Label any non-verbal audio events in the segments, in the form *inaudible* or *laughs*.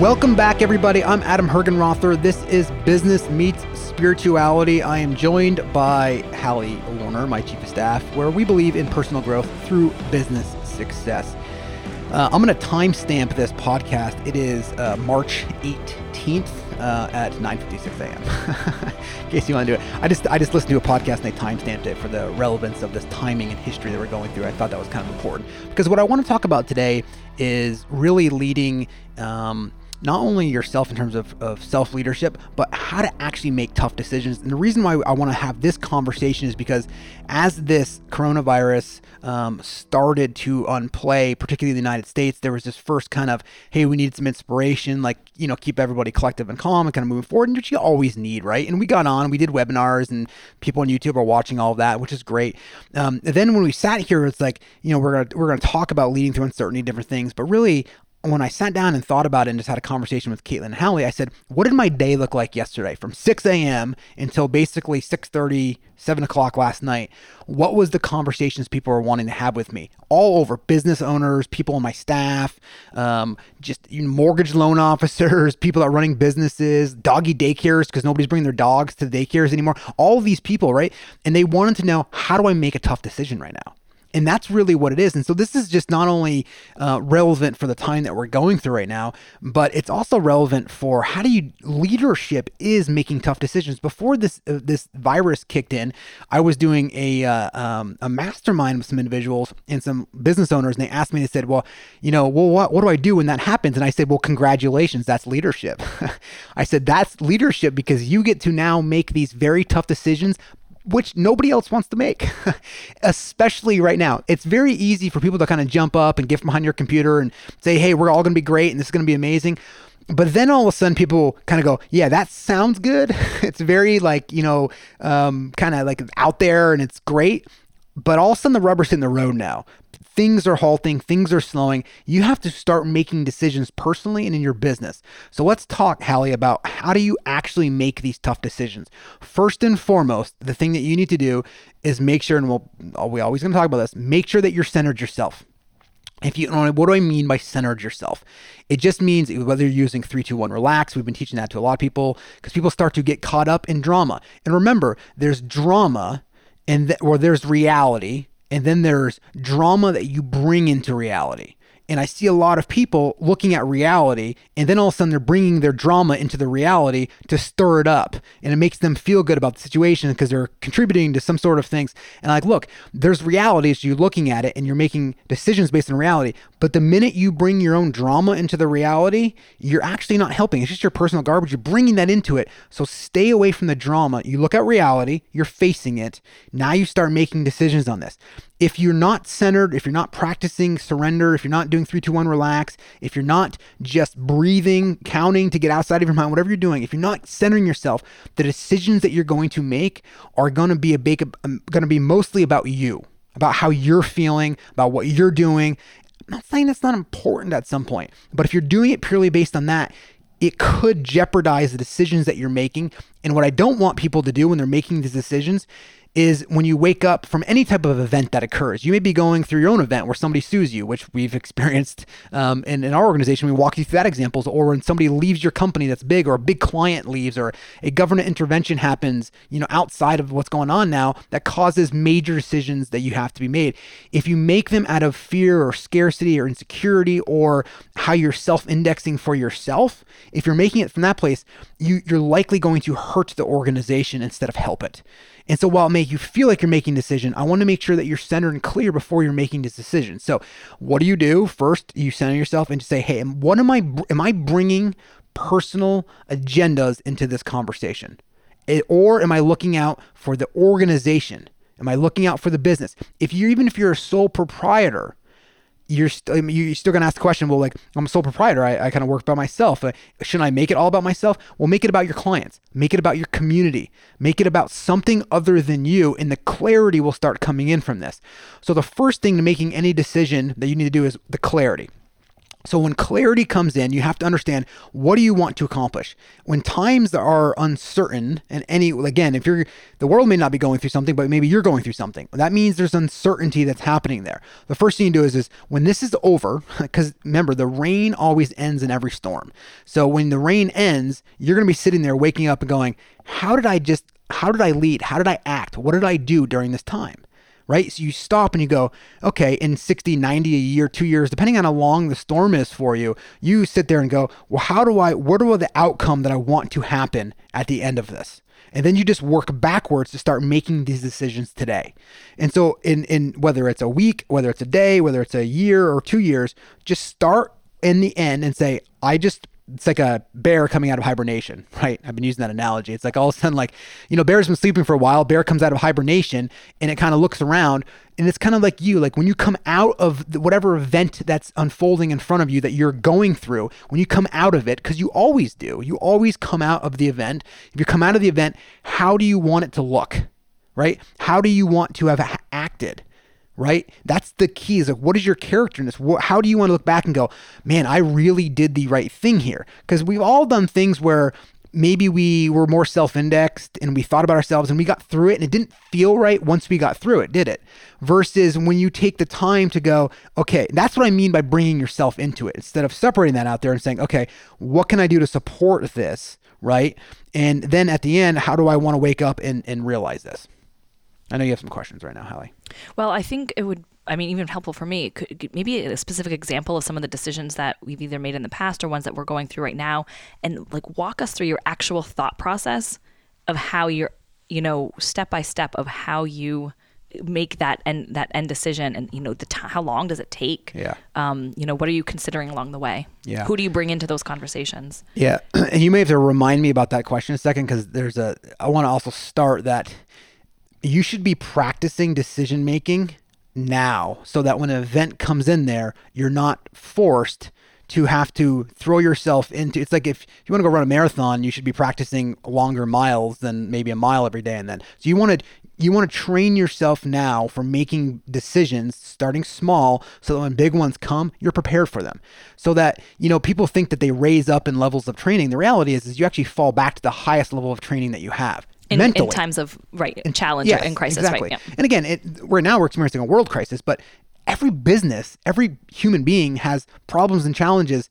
Welcome back, everybody. I'm Adam Hergenrother. This is Business Meets Spirituality. I am joined by Hallie Warner, my chief of staff, where we believe in personal growth through business success. Uh, I'm going to timestamp this podcast. It is uh, March 18th uh, at 9:56 a.m. *laughs* In case you want to do it, I just I just listened to a podcast and they timestamped it for the relevance of this timing and history that we're going through. I thought that was kind of important because what I want to talk about today is really leading. Um, not only yourself in terms of, of self leadership, but how to actually make tough decisions. And the reason why I want to have this conversation is because as this coronavirus um, started to unplay, particularly in the United States, there was this first kind of, hey, we need some inspiration, like, you know, keep everybody collective and calm and kind of moving forward, which you always need, right? And we got on, we did webinars, and people on YouTube are watching all of that, which is great. Um, then when we sat here, it's like, you know, we're gonna we're gonna talk about leading through uncertainty, different things, but really when I sat down and thought about it and just had a conversation with Caitlin and I said, what did my day look like yesterday from 6 a.m. until basically 6.30, 7 o'clock last night? What was the conversations people were wanting to have with me? All over business owners, people on my staff, um, just mortgage loan *laughs* officers, people that are running businesses, doggy daycares because nobody's bringing their dogs to daycares anymore. All these people, right? And they wanted to know, how do I make a tough decision right now? And that's really what it is. And so this is just not only uh, relevant for the time that we're going through right now, but it's also relevant for how do you leadership is making tough decisions. Before this uh, this virus kicked in, I was doing a uh, um, a mastermind with some individuals and some business owners, and they asked me. They said, "Well, you know, well, what what do I do when that happens?" And I said, "Well, congratulations, that's leadership." *laughs* I said, "That's leadership because you get to now make these very tough decisions." Which nobody else wants to make, *laughs* especially right now. It's very easy for people to kind of jump up and get behind your computer and say, hey, we're all going to be great and this is going to be amazing. But then all of a sudden, people kind of go, yeah, that sounds good. *laughs* it's very like, you know, um, kind of like out there and it's great. But all of a sudden, the rubber's in the road now things are halting, things are slowing. You have to start making decisions personally and in your business. So let's talk, Hallie, about how do you actually make these tough decisions. First and foremost, the thing that you need to do is make sure, and we'll, we always going to talk about this, make sure that you're centered yourself. If you what do I mean by centered yourself? It just means whether you're using three, two, one, relax. We've been teaching that to a lot of people because people start to get caught up in drama. And remember, there's drama and th- or there's reality and then there's drama that you bring into reality. And I see a lot of people looking at reality, and then all of a sudden they're bringing their drama into the reality to stir it up. And it makes them feel good about the situation because they're contributing to some sort of things. And like, look, there's reality you're looking at it and you're making decisions based on reality. But the minute you bring your own drama into the reality, you're actually not helping. It's just your personal garbage. You're bringing that into it. So stay away from the drama. You look at reality, you're facing it. Now you start making decisions on this if you're not centered, if you're not practicing surrender, if you're not doing three, two, one, relax, if you're not just breathing, counting to get outside of your mind, whatever you're doing, if you're not centering yourself, the decisions that you're going to make are going to be a big, um, going to be mostly about you, about how you're feeling, about what you're doing. I'm not saying it's not important at some point, but if you're doing it purely based on that, it could jeopardize the decisions that you're making. And what I don't want people to do when they're making these decisions is when you wake up from any type of event that occurs. You may be going through your own event where somebody sues you, which we've *laughs* experienced um, in, in our organization. We walk you through that examples, or when somebody leaves your company that's big, or a big client leaves, or a government intervention happens, you know, outside of what's going on now that causes major decisions that you have to be made. If you make them out of fear or scarcity or insecurity or how you're self-indexing for yourself, if you're making it from that place, you, you're likely going to hurt the organization instead of help it. And so while it make you feel like you're making a decision, I want to make sure that you're centered and clear before you're making this decision. So what do you do? First, you center yourself and just say, hey, what am I, am I bringing personal agendas into this conversation? It, or am I looking out for the organization? Am I looking out for the business? If you're, even if you're a sole proprietor, you're st- I mean, you're still gonna ask the question. Well, like I'm a sole proprietor. I, I kind of work by myself. Uh, shouldn't I make it all about myself? Well, make it about your clients. Make it about your community. Make it about something other than you, and the clarity will start coming in from this. So the first thing to making any decision that you need to do is the clarity. So when clarity comes in, you have to understand what do you want to accomplish. When times are uncertain, and any again, if you're the world may not be going through something, but maybe you're going through something. That means there's uncertainty that's happening there. The first thing you do is is when this is over, *laughs* because remember the rain always ends in every storm. So when the rain ends, you're gonna be sitting there waking up and going, How did I just how did I lead? How did I act? What did I do during this time? Right? So you stop and you go, okay, in 60, 90, a year, two years, depending on how long the storm is for you, you sit there and go, well, how do I, what are the outcome that I want to happen at the end of this? And then you just work backwards to start making these decisions today. And so in, in whether it's a week, whether it's a day, whether it's a year or two years, just start in the end and say, I just it's like a bear coming out of hibernation, *laughs* right? I've been using that analogy. It's like all of a sudden, like, you know, bear's been sleeping for a while. Bear comes out of hibernation and it kind of looks around. And it's kind of like you, like when you come out of whatever event that's unfolding in front of you that you're going through, when you come out of it, because you always do, you always come out of the event. If you come out of the event, how do you want it to look, right? How do you want to have acted? Right? That's the key is like, what is your character in this? How do you want to look back and go, man, I really did the right thing here? Because we've all done things where maybe we were more self-indexed and we thought about ourselves and we got through it and it didn't feel right once we got through it did it versus when you take the time to go okay that's what i mean by bringing yourself into it instead of separating that out there and saying okay what can i do to support this right and then at the end how do i want to wake up and, and realize this I know you have some questions right now, Hallie. Well, I think it would. I mean, even helpful for me. Could, maybe a specific example of some of the decisions that we've either made in the past or ones that we're going through right now, and like walk us through your actual thought process of how you're, you know, step by step of how you make that end that end decision and you know the t- how long does it take yeah um you know what are you considering along the way yeah who do you bring into those conversations yeah *clears throat* and you may have to remind me about that question a second because there's a i want to also start that you should be practicing decision making now so that when an event comes in there, you're not forced to have to throw yourself into it's like if you want to go run a marathon you should be practicing longer miles than maybe a mile every day and then. So you want to you want to train yourself now for making decisions starting small so that when big ones come you're prepared for them. So that you know people think that they raise up in levels of training. The reality is is you actually fall back to the highest level of training that you have in, mentally. in times of right and challenge yes, and crisis exactly. right yeah. and again it, right now we're experiencing a world crisis but every business every human being has problems and challenges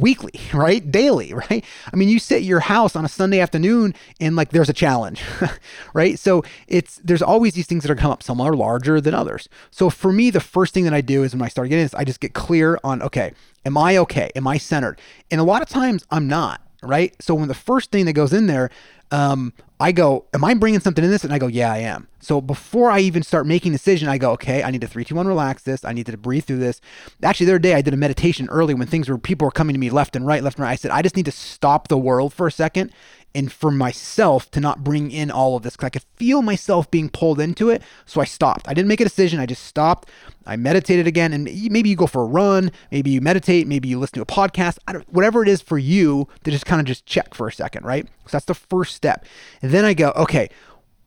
weekly *laughs* right? Daily *laughs* right? I mean you sit at your house on a sunday afternoon and like there's a challenge *laughs* right? So it's there's always these things that are come up. Some are larger than others. So for me the first thing that i do is when i start getting this i just get clear on okay am i okay? Am i centered? And a lot of times i'm not right? So when the first thing that goes in there um, I go, am I bringing something in this? And I go, yeah, I am. So before I even start making a decision, I go, okay, I need to three, two, one, relax this. I need to breathe through this. Actually, the other day I did a meditation early when things were people were coming to me left and right, left and right. I said, I just need to stop the world for a second and for myself to not bring in all of this because I could feel myself being pulled into it. So I stopped. I didn't make a decision. I just stopped. I meditated again, and maybe you go for a run, maybe you meditate, maybe you listen to a podcast, whatever it is for you to just kind of just check for a second, right? So that's the first step. And then I go, okay,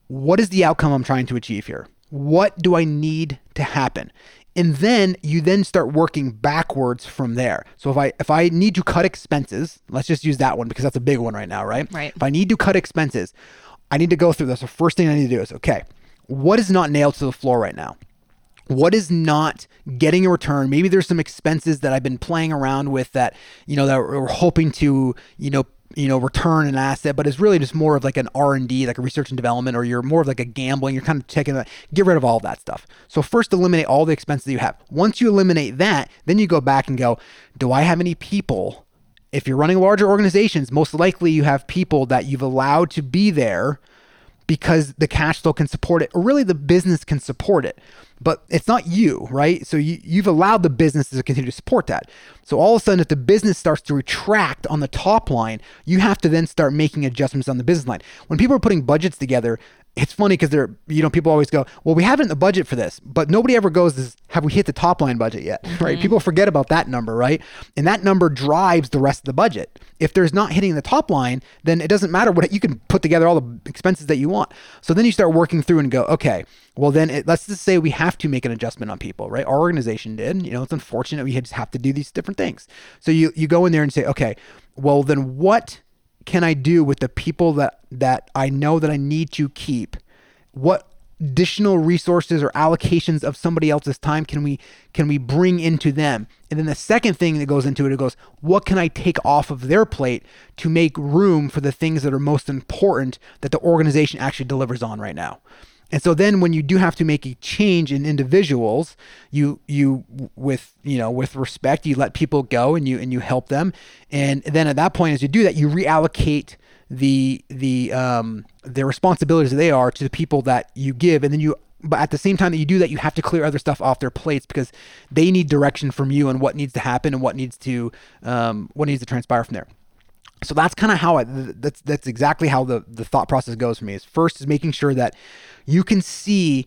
what is the outcome I'm trying to achieve here? What do I need to happen? and then you then start working backwards from there. So if I if I need to cut expenses, let's just use that one because that's a big one right now, right? Right. If I need to cut expenses, I need to go through this. The first thing I need to do is okay, what is not nailed to the floor right now? What is not getting a return? Maybe there's some expenses that I've been playing around with that, you know, that we're hoping to, you know, you know return an asset but it's really just more of like an r&d like a research and development or you're more of like a gambling you're kind of taking that get rid of all of that stuff. So first eliminate all the expenses you have. Once you eliminate that then you go back and go do i have any people? If you're running larger organizations most likely you have people that you've allowed to be there because the cash flow can support it or really the business can support it but it's not you, right? So you, you've allowed the business to continue to support that. So all of a sudden, if the business starts to retract on the top line, you have to then start making adjustments on the business line. When people are putting budgets together, it's funny because they're, you know, people always go, well, we have it in the budget for this, but nobody ever goes, is, have we hit the top line budget yet? Right? Mm-hmm. People forget about that number, right? And that number drives the rest of the budget. If there's not hitting the top line, then it doesn't matter what you can put together all the expenses that you want. So then you start working through and go, okay, well then it, let's just say we have to make an adjustment on people, right? Our organization did. You know, it's unfortunate we just have to do these different things. So you you go in there and say, okay, well then what can I do with the people that that I know that I need to keep? What additional resources or allocations of somebody else's time can we can we bring into them and then the second thing that goes into it it goes what can i take off of their plate to make room for the things that are most important that the organization actually delivers on right now and so then when you do have to make a change in individuals you you with you know with respect you let people go and you and you help them. And then at that point as you do that you reallocate the the um the responsibilities that they are to the people that you give. And then you but at the same time that you do that you have to clear other stuff off their plates because they need direction from you and what needs to happen and what needs to um, what needs to transpire from there so that's kind of how I, that's that's exactly how the the thought process goes for me is first is making sure that you can see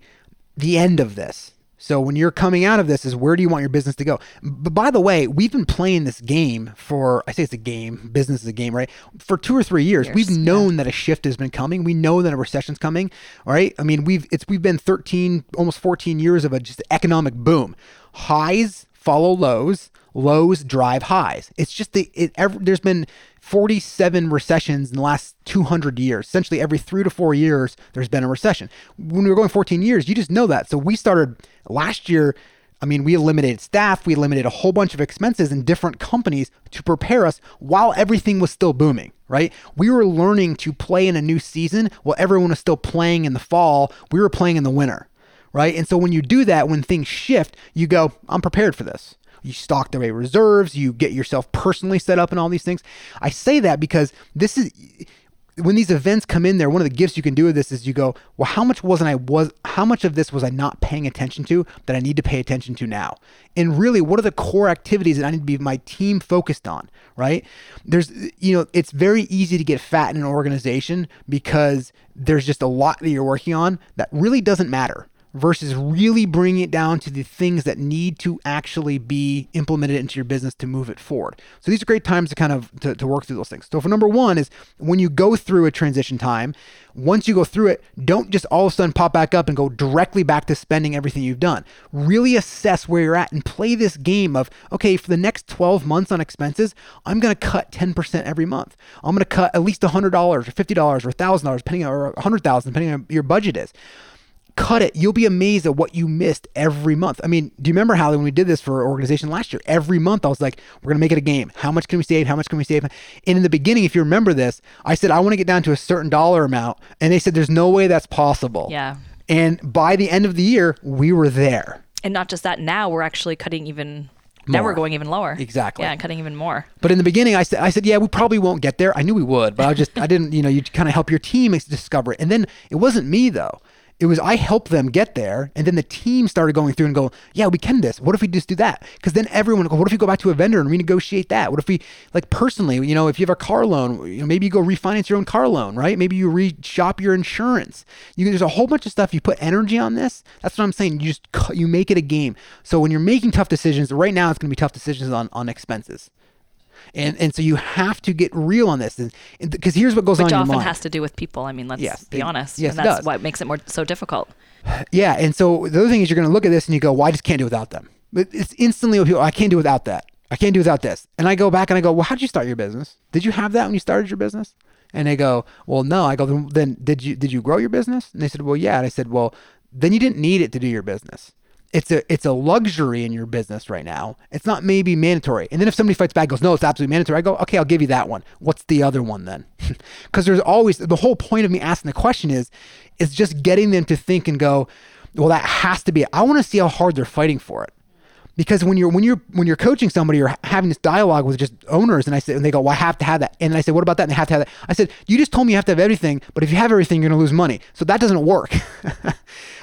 the end of this so when you're coming out of this, is where do you want your business to go? But by the way, we've been playing this game for I say it's a game, business is a game, right? For two or three years, years we've known yeah. that a shift has been coming. We know that a recession's coming, right? I mean, we've it's we've been 13, almost 14 years of a just economic boom. Highs follow lows, lows drive highs. It's just the it there's been 47 recessions in the last 200 years. Essentially, every three to four years, there's been a recession. When we were going 14 years, you just know that. So we started last year. I mean, we eliminated staff, we eliminated a whole bunch of expenses in different companies to prepare us while everything was still booming, right? We were learning to play in a new season while everyone was still playing in the fall. We were playing in the winter, right? And so when you do that, when things shift, you go, I'm prepared for this you stock the reserves, you get yourself personally set up and all these things. I say that because this is when these events come in there, one of the gifts you can do with this is you go, well, how much wasn't I was how much of this was I not paying attention to that I need to pay attention to now? And really, what are the core activities that I need to be my team focused on? Right? There's you know, it's very easy to get fat in an organization because there's just a lot that you're working on that really doesn't matter versus really bringing it down to the things that need to actually be implemented into your business to move it forward. So these are great times to kind of to, to work through those things. So for number one is when you go through a transition time, once you go through it, don't just all of a sudden pop back up and go directly back to spending everything you've done. Really assess where you're at and play this game of, okay, for the next 12 months on expenses, I'm going to cut 10% every month. I'm going to cut at least $100 or $50 or $1,000 depending on, or 100,000 depending on your budget is cut it. You'll be amazed at what you missed every month. I mean, do you remember how when we did this for our organization last year? Every month I was like, we're going to make it a game. How much can we save? How much can we save? And in the beginning, if you remember this, I said, I want to get down to a certain dollar amount. And they said, there's no way that's possible. Yeah. And by the end of the year, we were there. And not just that, now we're actually cutting even more. Now we're going even lower. Exactly. Yeah, cutting even more. But in the beginning, I said, I said, yeah, we probably won't get there. I knew we would, but I just, I didn't, you know, you kind of help your team discover it. And then it wasn't me though it was I helped them get there, and then the team started going through and go, yeah, we can this. What if we just do that? Because then everyone, what if we go back to a vendor and renegotiate that? What if we like personally, you know, if you have a car loan, you know, maybe you go refinance your own car loan, right? Maybe you re-shop your insurance. You, there's a whole bunch of stuff. You put energy on this. That's what I'm saying. You just you make it a game. So when you're making tough decisions, right now it's going to be tough decisions on on expenses. And and so you have to get real on this, because here's what goes Which on. Which often has to do with people. I mean, let's yes, be it, honest. Yes, and that's what makes it more so difficult. *sighs* Yeah, and so the other thing is you're going to look at this and you go, "Well, I just can't do without them." But it's instantly with people, I can't do without that. I can't do without this. And I go back and I go, "Well, how did you start your business? Did you have that when you started your business?" And they go, "Well, no." I go, "Then did you did you grow your business?" And they said, "Well, yeah." And I said, "Well, then you didn't need it to do your business." It's a it's a luxury in your business right now. It's not maybe mandatory. And then if somebody fights back, goes, no, it's absolutely mandatory. I go, okay, I'll give you that one. What's the other one then? *laughs* Because there's always the whole point of me asking the question is, is just getting them to think and go, well, that has to be. It. I want to see how hard they're fighting for it because when you're when you're when you're coaching somebody or having this dialogue with just owners and I said and they go well I have to have that. And I said what about that? And they have to have that. I said you just told me you have to have everything but if you have everything you're gonna lose money. So that doesn't work. *laughs*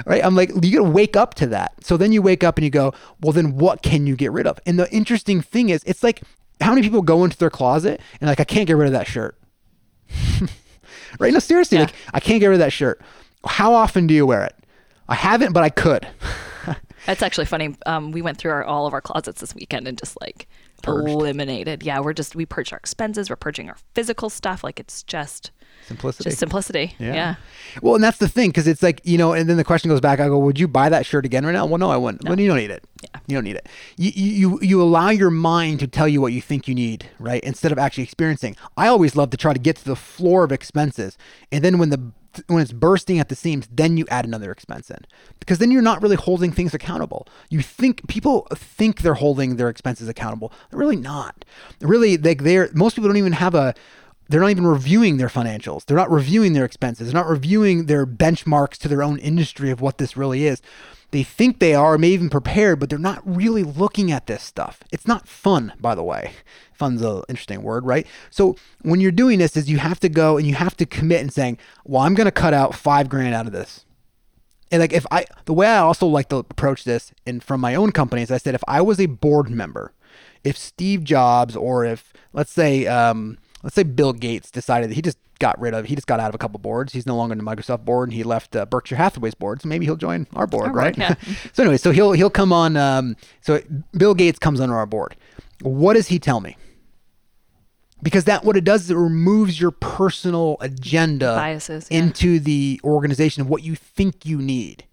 Right? I'm like you gotta wake up to that. So then you wake up and you go well then what can you get rid of? And the interesting thing is it's like how many people go into their closet and like I can't get rid of that shirt. *laughs* Right? No seriously yeah. like I can't get rid of that shirt. How often do you wear it? I haven't but I could That's actually funny. Um, we went through our, all of our closets this weekend and just like Purged. eliminated. Yeah, we're just we purge our expenses. We're purging our physical stuff. Like it's just Simplicity. just simplicity. Yeah. yeah. Well, and that's the thing because it's like you know, and then the question goes back. I go, would you buy that shirt again right now? Well, no, I wouldn't. Well, you don't need it. Yeah. You don't need it. You you you allow your mind to tell you what you think you need, right? Instead of actually experiencing. I always love to try to get to the floor of expenses, and then when the when it's bursting at the seams, then you add another expense in because then you're not really holding things accountable. You think people think they're holding their expenses accountable. They're really not. Really, like they're most people don't even have a they're not even reviewing their financials. They're not reviewing their expenses. They're not reviewing their benchmarks to their own industry of what this really is. They think they are, may even prepared, but they're not really looking at this stuff. It's not fun, by the way. Fun's an interesting word, right? So when you're doing this, is you have to go and you have to commit and saying, "Well, I'm going to cut out five grand out of this." And like if I, the way I also like to approach this, and from my own company, is I said, if I was a board member, if Steve Jobs or if let's say um, let's say Bill Gates decided that he just got rid of, he just got out of a couple boards. He's no longer in the Microsoft board, and he left uh, Berkshire Hathaway's board. So maybe he'll join our board, Our right? board, *laughs* so anyway, so he'll he'll come on. Um, so Bill Gates comes on our board. What does he tell me? Because that what it does is it removes your personal agenda Biases, yeah. into the organization of what you think you need.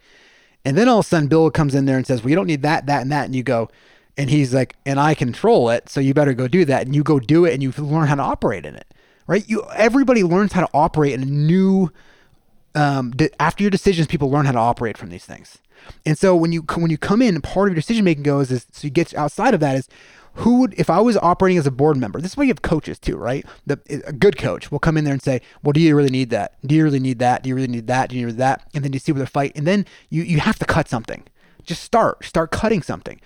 And then all of a sudden Bill comes in there and says, Well, you don't need that, that, and that. And you go, and he's like, and I control it, so you better go do that. And you go do it and you learn how to operate in it. Right? You everybody learns how to operate in a new um, d- after your decisions, people learn how to operate from these things. And so when you when you come in, part of your decision making goes is so you get outside of that is who would if I was operating as a board member. This is why you have coaches too, right? The, a good coach will come in there and say, "Well, do you really need that? Do you really need that? Do you really need that? Do you need that?" And then you see where they fight, and then you you have to cut something. Just start start cutting something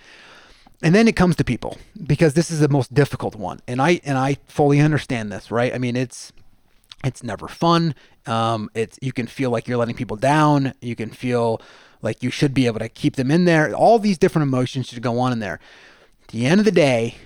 and then it comes to people because this is the most difficult one. And i and i fully understand this right? I mean it's it's never fun. Um it's you can feel like you're letting people down. You can feel like you should be able to keep them in there. All these different emotions should go on in there. At the end of the day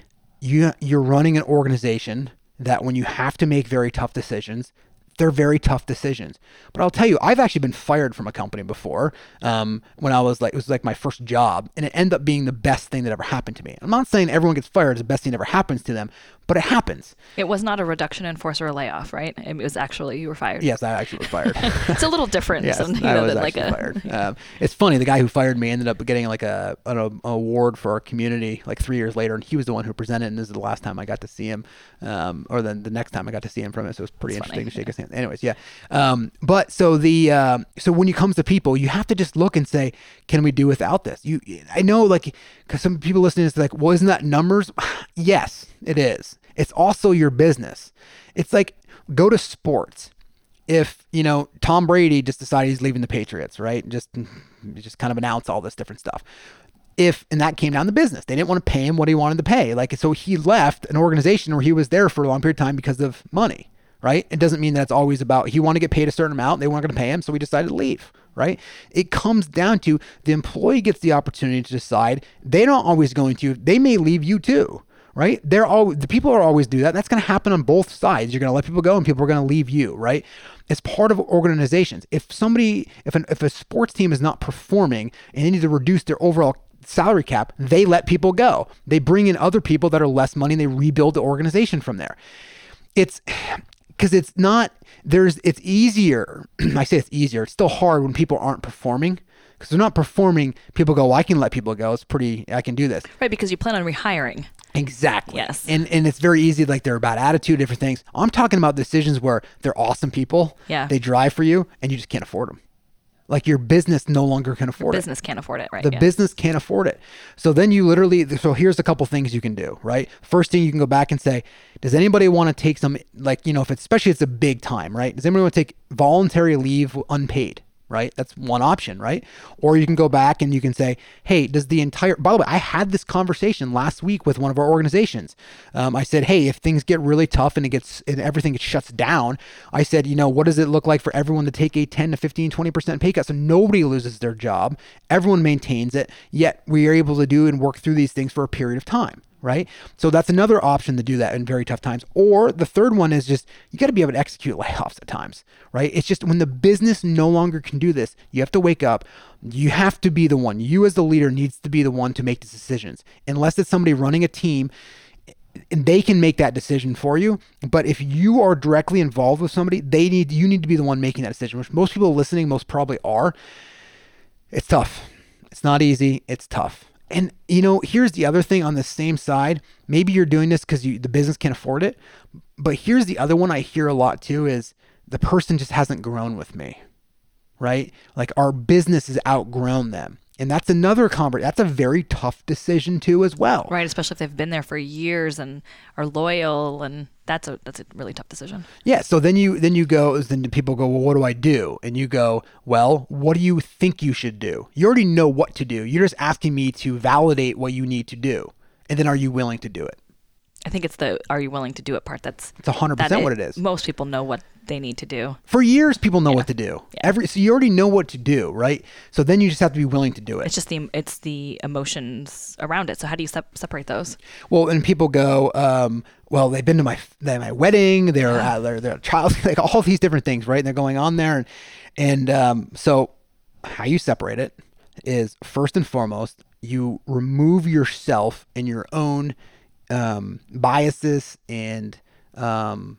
you you're running an organization that when you have to make very tough decisions they're very tough decisions. But I'll tell you, I've actually been fired from a company before um, when I was like, it was like my first job, and it ended up being the best thing that ever happened to me. I'm not saying everyone gets fired is the best thing that ever happens to them, but it happens. It was not a reduction in force or a layoff, right? It was actually you were fired. Yes, I actually was fired. *laughs* It's a little different. yes, some- you I know, was than like a, fired. Um, it's funny. The guy who fired me ended up getting like a an, a award for our community like three years later, and he was the one who presented. And this is the last time I got to see him, um, or then the next time I got to see him from it. So it was pretty That's interesting funny, to shake his hand. Anyways, yeah. Um, but so the um so when it comes to people, you have to just look and say, can we do without this? You, I know, like, because some people listening is like, well, isn't that numbers? *sighs* yes, it is. It's also your business. It's like go to sports. If you know Tom Brady just decided he's leaving the Patriots, right? Just just kind of announce all this different stuff if and that came down to business they didn't want to pay him what he wanted to pay like so he left an organization where he was there for a long period of time because of money right it doesn't mean that it's always about he wanted to get paid a certain amount they weren't going to pay him so he decided to leave right it comes down to the employee gets the opportunity to decide they're not always going to they may leave you too right they're all the people are always do that that's going to happen on both sides you're going to let people go and people are going to leave you right it's part of organizations if somebody if an if a sports team is not performing and they need to reduce their overall salary cap, they let people go. They bring in other people that are less money and they rebuild the organization from there. It's because it's not there's it's easier. *clears throat* I say it's easier. It's still hard when people aren't performing because they're not performing. People go, well, I can let people go. It's pretty. I can do this. right because you plan on rehiring. Exactly. Yes. And and it's very easy. Like they're about attitude, different things. I'm talking about decisions where they're awesome people. Yeah. They drive for you, and you just can't afford them. Like your business no longer can afford it Business can't afford it, right? the yeah. business can't afford it. So then you literally, so here's a couple things you can do, right? First thing you can go back and say, does anybody want to take some, like, you know, if it's, especially if it's a big time, right? Does anybody want to take voluntary leave unpaid? Right? That's one option, right? Or you can go back and you can say, hey, does the entire, by the way, I had this conversation last week with one of our organizations. Um, I said, hey, if things get really tough and it gets, and everything shuts down, I said, you know, what does it look like for everyone to take a 10 to 15, 20% pay cut? So nobody loses their job. Everyone maintains it, yet we are able to do and work through these things for a period of time right? So that's another option to do that in very tough times. Or the third one is just you got to be able to execute *laughs* layoffs at times, right? It's just when the business no longer can do this, you have to wake up. You have to be the one. You as the leader needs to be the one to make the decisions. Unless it's somebody running a team and they can make that decision for you. But if you are directly involved with somebody, they need you need to be the one making that decision, which most people listening most probably are. It's tough. It's not easy. It's tough. And you know, here's the other thing on the same side. Maybe you're doing this because the business can't afford it. But here's the other one I hear a lot too is the person just hasn't grown with me. Right? Like our business has outgrown them. And that's another convert. That's a very tough decision too, as well. Right, especially if they've been there for years and are loyal, and that's a that's a really tough decision. Yeah. So then you then you go then people go, well, what do I do? And you go, well, what do you think you should do? You already know what to do. You're just asking me to validate what you need to do, and then are you willing to do it? I think it's the are you willing to do it part that's It's hundred percent what it is. Most people know what they need to do. For years, people know what to do. Yeah. Every so you already know what to do, right? So then you just have to be willing to do it. It's just the it's the emotions around it. So how do you sep- separate those? Well, and people go, um, well, they've been to my my wedding, they're uh, they're they're child, *laughs* like all these different things, right? And they're going on there, and and um, so how you separate it is first and foremost you remove yourself and your own um, biases and um,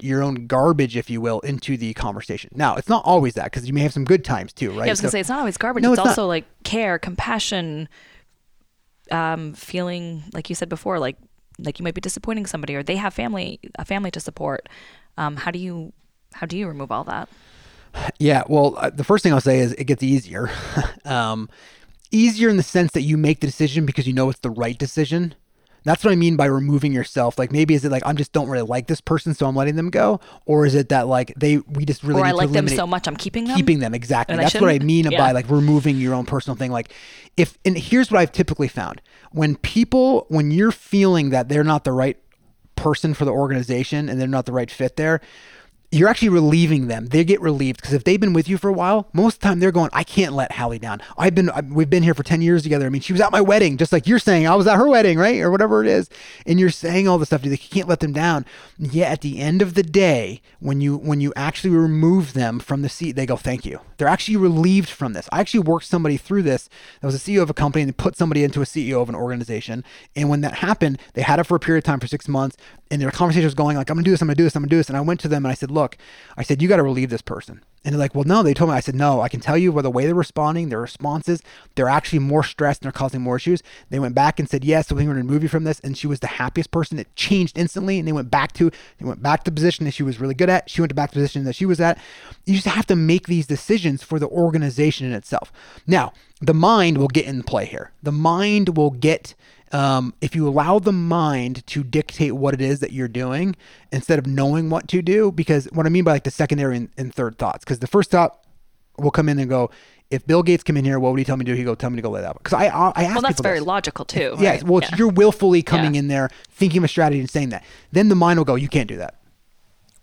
your own garbage, if you will, into the conversation. Now, it's not always that because you may have some good times too, right? Yeah, I was gonna So- say it's not always garbage. No, it's, it's also like care, compassion, um, feeling like you said before, like like you might be disappointing somebody or they have family a family to support. Um, how do you how do you remove all that? Yeah, well, uh, the first thing I'll say is it gets easier. *laughs* um, easier in the sense that you make the decision because you know it's the right decision. That's what I mean by removing yourself. Like maybe is it like I'm just don't really like this person, so I'm letting them go, or is it that like they we just really or I like them so much I'm keeping them. keeping them exactly. And I That's what I mean Yeah. by like removing your own personal thing. Like if and here's what I've typically found when people when you're feeling that they're not the right person for the organization and they're not the right fit there. You're actually relieving them. They get relieved because if they've been with you for a while, most of the time they're going, "I can't let Hallie down. I've been, I- we've been here for ten years together. I mean, she was at my wedding, just like you're saying. I was at her wedding, right, or whatever it is." And you're saying all this stuff. You can't let them down. Yet at the end of the day, when you when you actually remove them from the seat, they go, "Thank you." They're actually relieved from this. I actually worked somebody through this. That was a CEO of a company and they put somebody into a CEO of an organization. And when that happened, they had it for a period of time for six months, and their conversation was going like, "I'm gonna do this. I'm gonna do this. I'm gonna do this." And I went to them and I said, "Look," I said, "You got to relieve this person." And they're like, "Well, no." They told me. I said, "No. I can tell you by the way they're responding, their responses, they're actually more stressed and they're causing more issues." They went back and said, "Yes, so we're gonna remove you from this." And she was the happiest person. It changed instantly, and they went back to they went back to the position that she was really good at. She went back to the position that she was at. You just have to make these decisions for the organization in itself. Now, the mind will get in play here. The mind will get um, if you allow the mind to dictate what it is that you're doing instead of knowing what to do. Because what I mean by like the secondary and, and third thoughts, because the first thought will come in and go, if Bill Gates come in here, what would he tell me to do? He go, tell me to go lay that. Because I, I, I ask well, that's very this. logical too. Yeah, right? well, it's, Yeah. you're willfully coming Yeah. in there, thinking of a strategy and saying that. Then the mind will go, you can't do that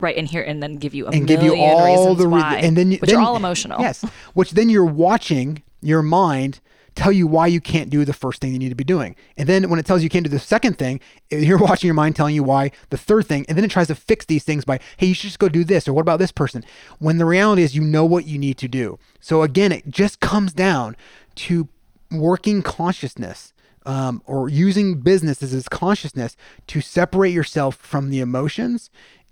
right in here, and then give you a and million give you all reasons the re- why, and then you- which then- are all emotional. Yes, which then you're watching your mind tell you why you can't do the first thing you need to be doing, and then when it tells you you can't do the second thing, *laughs* you're watching your mind telling you why the third thing, and then it tries to fix these things by hey you should just go do this or what about this person, when the reality is you know what you need to do. So again, it just comes down to working consciousness um, or using business as its consciousness to separate yourself from the emotions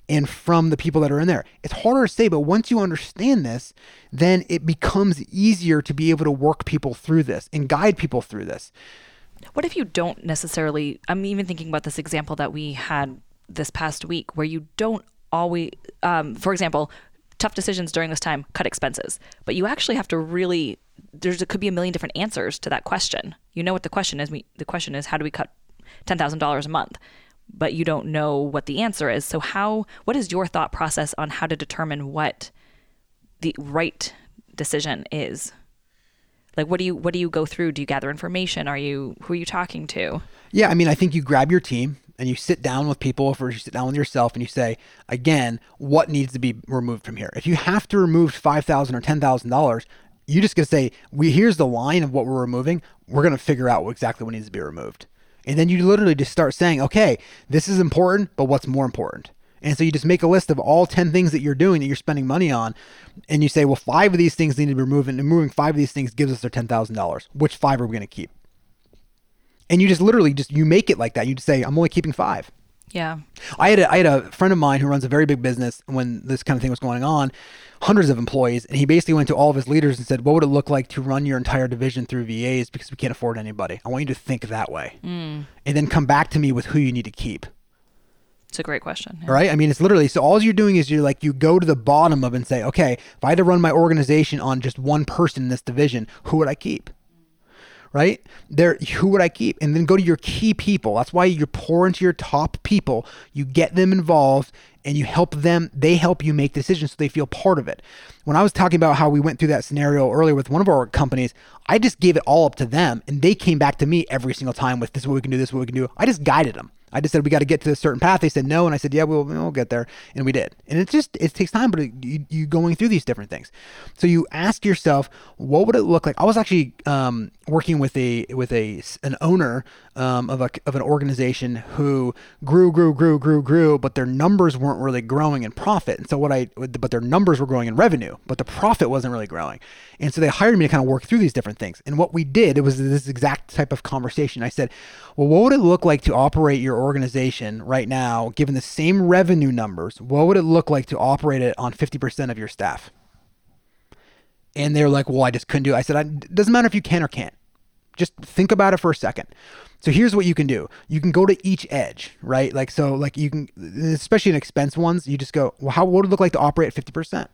and from the people that are in there. It's harder to say, but once you understand this, then it becomes easier to be able to work people through this and guide people through this. What if you don't necessarily? I'm even thinking about this example that we had this past week, where you don't always, um, for example, tough decisions during this time, cut expenses, but you actually have to really. There's it could be a million different answers to that question. You know what the question is. We, the question is, how do we cut ten thousand dollars a month? But you don't know what the answer is. So how? What is your thought process on how to determine what the right decision is? Like, what do you what do you go through? Do you gather information? Are you who are you talking to? Yeah, I mean, I think you grab your team and you sit down with people, or you sit down with yourself, and you say, again, what needs to be removed from here? If you have to remove five thousand or ten thousand dollars, you just gonna say, we here's the line of what we're removing. We're gonna figure out exactly what needs to be removed. And then you literally just start saying, okay, this is important, but what's more important? And so you just make a list of all 10 things that you're doing that you're spending money on. And you say, well, five of these things need to be removed. And removing five of these things gives us their $10,000. Which five are we going to keep? And you just literally just, you make it like that. You just say, I'm only keeping five. Yeah. I had a, I had a friend of mine who runs a very big business when this kind of thing was going on, hundreds of employees, and he basically went to all of his leaders and said, "What would it look like to run your entire division through VAs because we can't afford anybody? I want you to think that way, mm. and then come back to me with who you need to keep." It's a great question. Yeah. Right? I mean, it's literally so all you're doing is you're like you go to the bottom of and say, "Okay, if I had to run my organization on just one person in this division, who would I keep?" Right? There, who would I keep? And then go to your key people. That's why you pour into your top people. You get them involved and you help them. They help you make decisions so they feel part of it. When I was talking about how we went through that scenario earlier with one of our companies, I just gave it all up to them and they came back to me every single time with this is what we can do, this is what we can do. I just guided them. I just said we got to get to a certain path. They said no, and I said yeah, we'll we'll get there, and we did. And it just it takes time, but it, you you going through these different things. So you ask yourself, what would it look like? I was actually um, working with a with a an owner um, of a of an organization who grew, grew, grew, grew, grew, but their numbers weren't really growing in profit. And so what I but their numbers were growing in revenue, but the profit wasn't really growing. And so they hired me to kind of work through these different things. And what we did, it was this exact type of conversation. I said, well, what would it look like to operate your organization right now, given the same revenue numbers? What would it look like to operate it on 50% of your staff? And they're like, well, I just couldn't do it. I said, it doesn't matter if you can or can't. Just think about it for a second. So here's what you can do. You can go to each edge, right? Like so, like you can, especially in expense ones, you just go, well, how what would it look like to operate at 50%?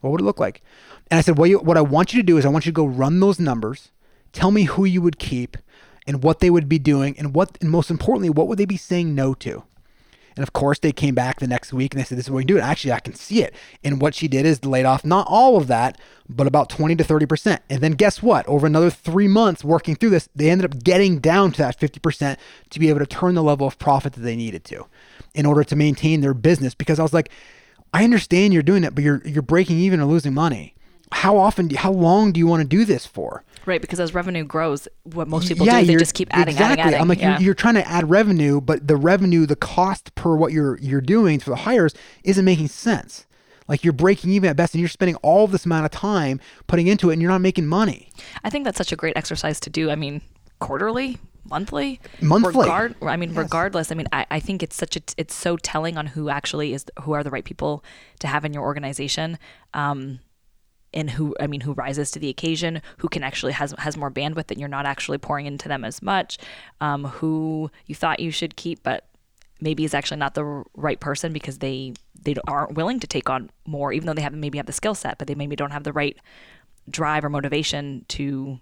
What would it look like? And I said, well, you, what I want you to do is I want you to go run those numbers. Tell me who you would keep and what they would be doing and what, and most importantly, what would they be saying no to? And of course, they came back the next week and they said, This is what we do. And actually, I can see it. And what she did is laid off not all of that, but about 20 to 30%. And then guess what? Over another three months working through this, they ended up getting down to that 50% to be able to turn the level of profit that they needed to in order to maintain their business. Because I was like, I understand you're doing it, but you're you're breaking even or losing money. How often? Do, how long do you want to do this for? Right, because as revenue grows, what most people yeah, do, they just keep adding, exactly. adding, adding. I'm like, yeah. you're, trying to add revenue, but the revenue, the cost per what you're you're doing for the hires isn't making sense. Like you're breaking even at best, and you're spending all this amount of time putting into it, and you're not making money. I think that's such a great exercise to do. I mean, quarterly, monthly, monthly. Regard, I mean, yes. regardless. I mean, I, I think it's such a it's so telling on who actually is who are the right people to have in your organization. Um, and who I mean who rises to the occasion, who can actually has has more bandwidth and you're not actually pouring into them as much, um, who you thought you should keep but maybe is actually not the right person because they they aren't willing to take on more even though they have maybe have the skill set but they maybe don't have the right drive or motivation to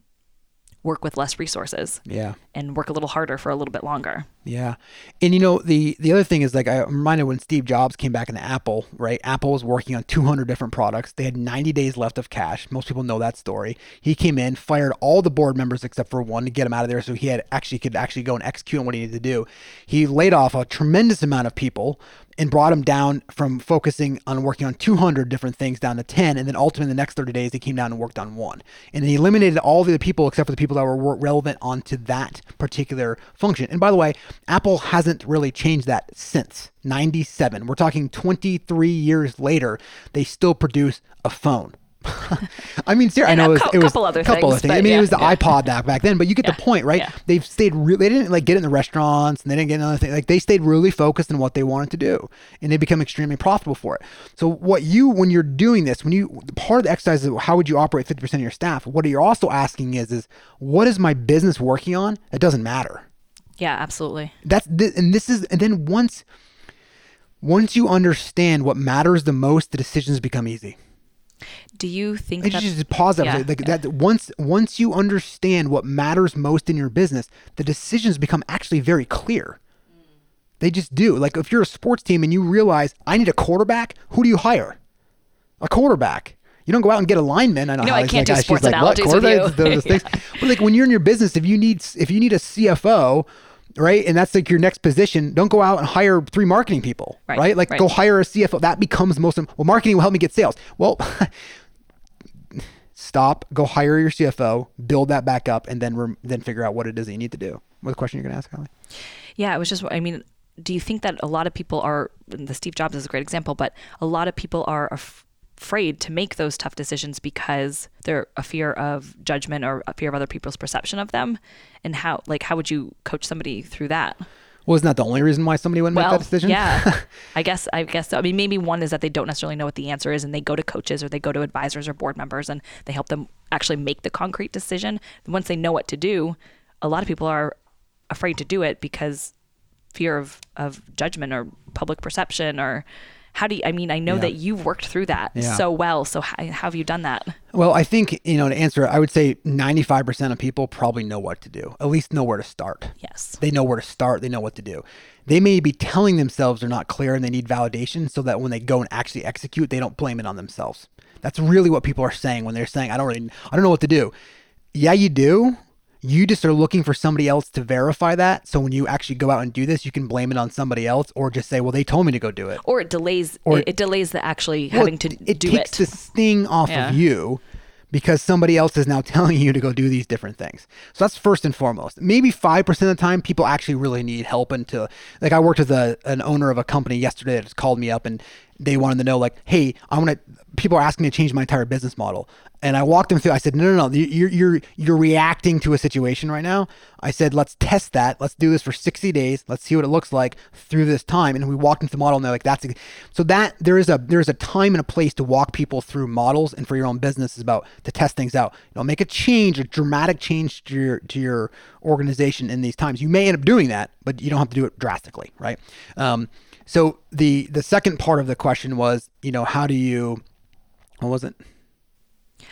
work with less resources. Yeah. And work a little harder for a little bit longer. Yeah. And you know, the the other thing is like I'm reminded when Steve Jobs came back into Apple, right? Apple was working on 200 different products. They had 90 days left of cash. Most people know that story. He came in, fired all the board members except for one to get him out of there so he had actually could actually go and execute on what he needed to do. He laid off a tremendous amount of people and brought him down from focusing on working on 200 different things down to 10 and then ultimately the next 30 days he came down and worked on one and he eliminated all the other people except for the people that were relevant onto that particular function and by the way apple hasn't really changed that since 97 we're talking 23 years later they still produce a phone *laughs* I mean, seriously, I know it was, was couple other couple things, of things. I mean, yeah, it was the yeah. iPod back back then, but you get yeah, the point, right? They've stayed. Re- they didn't like get in the restaurants, and they didn't get another thing. Like they stayed really focused on what they wanted to do, and they become extremely profitable for it. So, what you when you're doing this, when you part of the exercise is how would you operate 50% of your staff? What you're also asking is, is what is my business working on? It doesn't matter. Yeah, absolutely. That's th- and this is and then once once you understand what matters the most, the decisions become easy. Do you think that just pause that, yeah, like yeah. that once once you understand what matters most in your business, the decisions become actually very clear. They just do. Like if you're a sports team and you realize I need a quarterback, who do you hire? A quarterback. You don't go out and get a lineman. I know know, I can't like, do "Ah, sports like, what? analogies with you." Those *laughs* things. But like when you're in your business, if you need if you need a CFO, right, and that's like your next position, don't go out and hire three marketing people, Right, right? Like right. go hire a CFO. That becomes most. Well, marketing will help me get sales. Well. *laughs* stop, go hire your CFO, build that back up, and then then figure out what it is that you need to do. What the question you're going to ask, Hallie? Yeah, it was just. I mean, do you think that a lot of people are? The Steve Jobs is a great example, but a lot of people are af- afraid to make those tough decisions because they're a fear of judgment or a fear of other people's perception of them. And how, like, how would you coach somebody through that? Well, isn't that the only reason why somebody wouldn't well, make that decision? Yeah, *laughs* I guess. I guess. So. I mean, maybe one is that they don't necessarily know what the answer is, and they go to coaches or they go to advisors or board members, and they help them actually make the concrete decision. Once they know what to do, a lot of people are afraid to do it because fear of of judgment or public perception or how do you i mean i know Yeah. that you've worked through that Yeah. so well so how, how have you done that Well, I think, you know, to answer, I would say 95% of people probably know what to do, at least know where to start. yes They know where to start, they know what to do. They may be telling themselves they're not clear and they need validation so that when they go and actually execute, they don't blame it on themselves. That's really what people are saying when they're saying, I don't really, I don't know what to do. Yeah, you do. You just are looking for somebody else to verify that. So when you actually go out and do this, you can blame it on somebody else or just say, well, they told me to go do it. or it delays Or- it, it delays the actually Well, having to it do takes it the sting off Yeah. of you because somebody else is now *laughs* telling you to go do these different things. So that's first and foremost. Maybe 5% of the time people actually really need help and to like I worked with a, an owner of a company yesterday that just called me up and they wanted to know like, "Hey, I want to people are asking me to change my entire business model." And I walked them through. I said, "No, no, no. You're you're you're reacting to a situation right now." I said, "Let's test that. Let's do this for 60 days. Let's see what it looks like through this time." And we walked into the model, and they're like, "That's a, so that there is a there is a time and a place to walk people through models, and for your own business is about to test things out. You know, make a change, a dramatic change to your to your organization in these times. You may end up doing that, but you don't have to do it drastically, right?" Um, so the the second part of the question was, you know, how do you? What was it?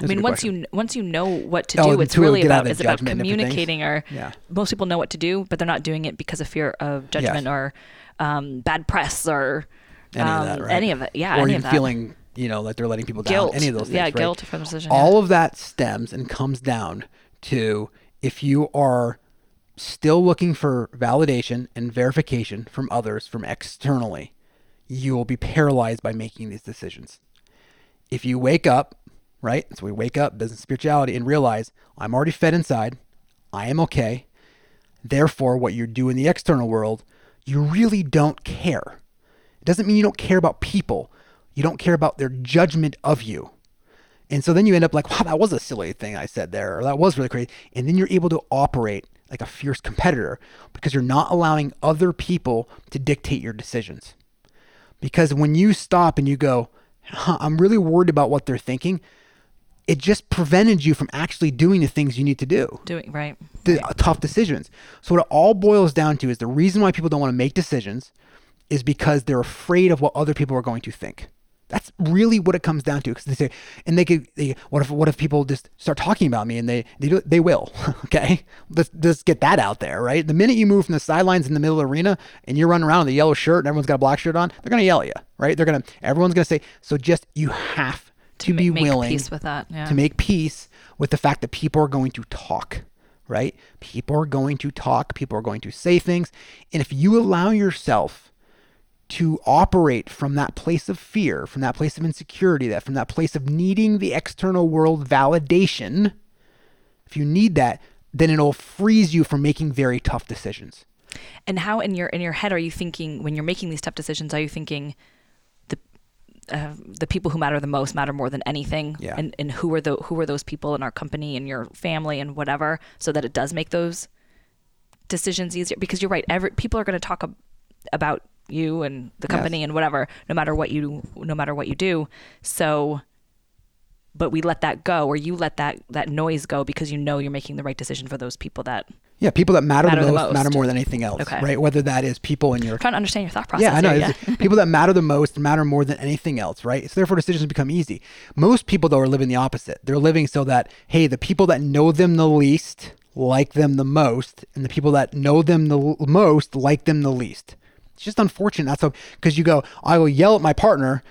I mean, once you once you know what to Oh, do, it's to really get out of about it's about judgment and different things. communicating. Or Yeah. most people know what to do, but they're not doing it because of fear of judgment or um, bad press or any um, of that, right? any of it. Yeah, or any even of that. feeling, you know, like they're letting people down. guilt. Any of those things, yeah, right? guilt for the decision. yeah. all of that stems and comes down to if you are still looking for validation and verification from others from externally you will be paralyzed by making these decisions. If you wake up right so we wake up business spirituality and realize i'm already fed inside. I am okay. Therefore what you do in the external world you really don't care. It doesn't mean you don't care about people. You don't care about their judgment of you. And so then you end up like, wow, that was a silly thing I said there, or that was really crazy. And then you're able to operate like a fierce competitor because you're not allowing other people to dictate your decisions. Because when you stop and you go, huh, I'm really worried about what they're thinking, it just prevented you from actually doing the things you need to do doing right. the uh, tough decisions. So what it all boils down to is the reason why people don't want to make decisions is because they're afraid of what other people are going to think. That's really what it comes down to. Because they say, and they could, they, what if, what if people just start talking about me, and they, they do, they will. *laughs* okay, let's just get that out there, right? The minute you move from the sidelines in the middle of the arena, and you're running around with a yellow shirt, and everyone's got a black shirt on, they're gonna yell at you, right? They're gonna, everyone's gonna say, so just you have to, ma- be make willing make peace with that. Yeah. to make peace with the fact that people are going to talk, right? People are going to talk, people are going to say things. And if you allow yourself to operate from that place of fear, from that place of insecurity, that from that place of needing the external world validation, if you need that, then it'll freeze you from making very tough decisions. And how in your in your head are you thinking when you're making these tough decisions? Are you thinking the uh, the people who matter the most matter more than anything? Yeah. And and who are the who are those people in our company and your family and whatever, so that it does make those decisions easier? Because you're right. Every people are going to talk ab- about you and the Yes. company and whatever, no matter what you no matter what you do. So. But we let that go, or you let that that noise go because you know you're making the right decision for those people that Yeah, people that matter, Matter the, the most, matter more than anything else, Okay. right? Whether that is people in your trying to understand your thought process. Yeah, I know. here, It's- people *laughs* that matter the most matter more than anything else, right? So therefore, decisions become easy. Most people, though, are living the opposite. They're living so that hey, the people that know them the least like them the most, and the people that know them the most like them the least. It's just unfortunate. That's because you go, I will yell at my partner.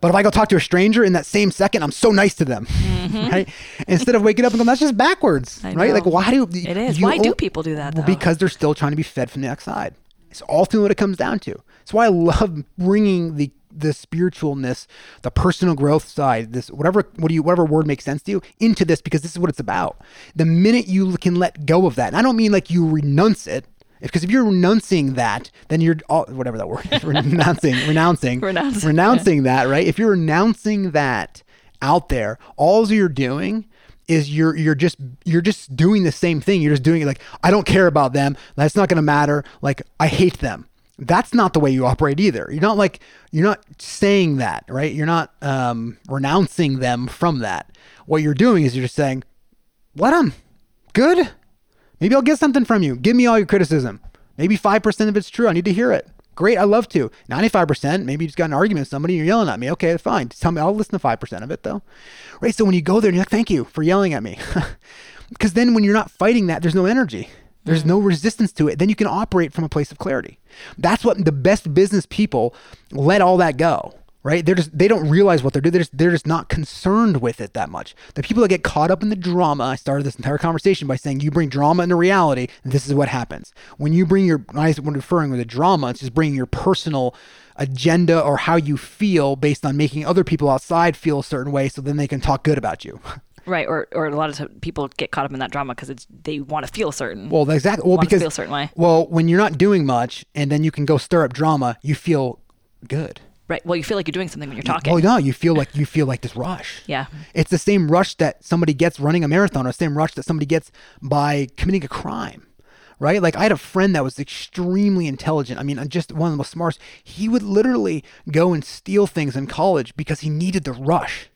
But if I go talk to a stranger in that same second, I'm so nice to them, *laughs* right? Instead of waking up and going, that's just backwards, Mm-hmm. I right? Like, why do It is. you Why do people do that, though? because they're still trying to be fed from the outside. It's ultimately what it comes down to. That's why I love bringing the the spiritualness, the personal growth side, this whatever what do you whatever word makes sense to you into this because this is what it's about. The minute you can let go of that, and I don't mean like you renounce it, because if you're renouncing that, then you're all, whatever that word is, *laughs* renouncing, renouncing, Renouncing, renouncing that, right? If you're renouncing that out there, all you're doing is you're you're just you're just doing the same thing. You're just doing it like I don't care about them. That's not going to matter. Like I hate them. That's not the way you operate either. You're not like you're not saying that, right? You're not um, renouncing them from that. What you're doing is you're just saying, let them. Good. Maybe I'll get something from you. Give me all your criticism. Maybe 5% of it's true. I need to hear it. Great. I love to. 95%, maybe you just got an argument with somebody and you're yelling at me. Okay, fine. Tell me, I'll listen to 5% of it though. Right. So when you go there and you're like, thank you for yelling at me. *laughs* Because then when you're not fighting that, there's no energy. There's no mm. resistance to it. Then you can operate from a place of clarity. That's what the best business people let all that go right? They're just they don't realize what they're doing. They're just they're just not concerned with it that much. The people that get caught up in the drama. I started this entire conversation by saying you bring drama into reality, this is what happens when you bring your. When I'm referring to the drama, it's just bringing your personal agenda or how you feel based on making other people outside feel a certain way, so then they can talk good about you. *laughs* Right, or, or a lot of people get caught up in that drama because it's they want to feel certain. Well, exactly. Well, because feel a certain way. Well, when you're not doing much, and then you can go stir up drama, you feel good. Right. Well, you feel like you're doing something when you're talking. Oh no, you feel like you feel like this rush. Yeah. It's the same rush that somebody gets running a marathon, or the same rush that somebody gets by committing a crime. Right? Like I had a friend that was extremely intelligent. I mean, uh, just one of the most smartest. He would literally go and steal things in college because he needed the rush.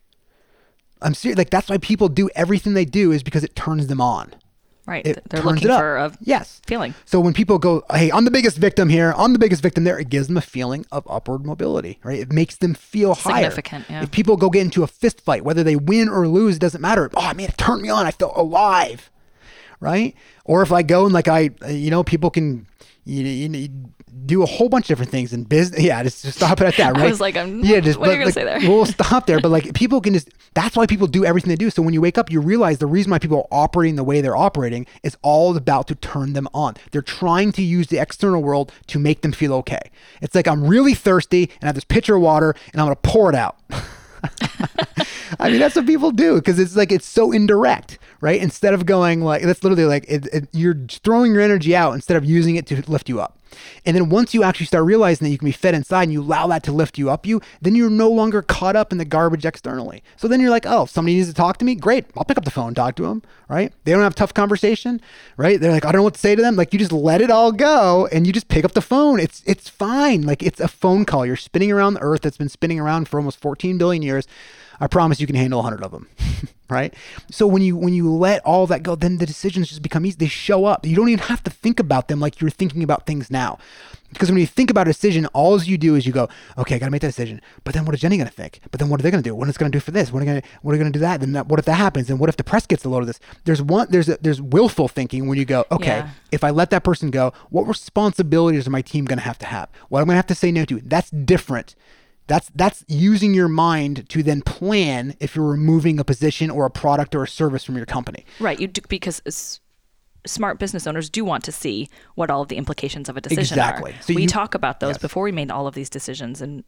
I'm serious. Like that's why people do everything they do is because it turns them on. Right. It They're looking for a yes. feeling. So when people go, "Hey, I'm the biggest victim here. I'm the biggest victim there," it gives them a feeling of upward mobility, right? It makes them feel higher. Significant, yeah. If people go get into a fist fight, whether they win or lose, it doesn't matter. Oh man, it turned me on. I felt alive, right? Or if I go and like I, you know, people can, you, you, you do a whole bunch of different things in business. *laughs* Yeah, just, just stop it at that, *laughs* I right? was like, I'm- yeah, just what are you gonna say there? We'll stop there, but like people can just. That's why people do everything they do. So when you wake up, you realize the reason why people are operating the way they're operating is all about to turn them on. They're trying to use the external world to make them feel okay. It's like I'm really thirsty and I have this pitcher of water and I'm gonna pour it out. *laughs* I mean, that's what people do because it's like it's so indirect, right? Instead of going like that's literally like it, it, you're throwing your energy out instead of using it to lift you up. And then once you actually start realizing that you can be fed inside and you allow that to lift you up, you then you're no longer caught up in the garbage externally. So then you're like, oh, somebody needs to talk to me, great, I'll pick up the phone, talk to them, right? They don't have a tough conversation, right? They're like, I don't know what to say to them. Like you just let it all go and you just pick up the phone. It's it's fine. Like it's a phone call. You're spinning around the earth that's been spinning around for almost 14 billion years. I promise you can handle 100 of them, *laughs* right? So when you when you let all that go, then the decisions just become easy. They show up. You don't even have to think about them like you're thinking about things now. Because when you think about a decision, all you do is you go, okay, I gotta make that decision. But then what is Jenny gonna think? But then what are they gonna do? What is it gonna do for this? What are they gonna what are they gonna do that? Then that, what if that happens? And what if the press gets a load of this? There's one there's a, there's willful thinking when you go, okay, Yeah. if I let that person go, what responsibilities are my team gonna have to have? What i'm gonna have to say no to? That's different. That's that's using your mind to then plan if you're removing a position or a product or a service from your company. Right. You do, because s- smart business owners do want to see what all of the implications of a decision are. Exactly. are. So we you- talk about those Yes. before we made all of these decisions, and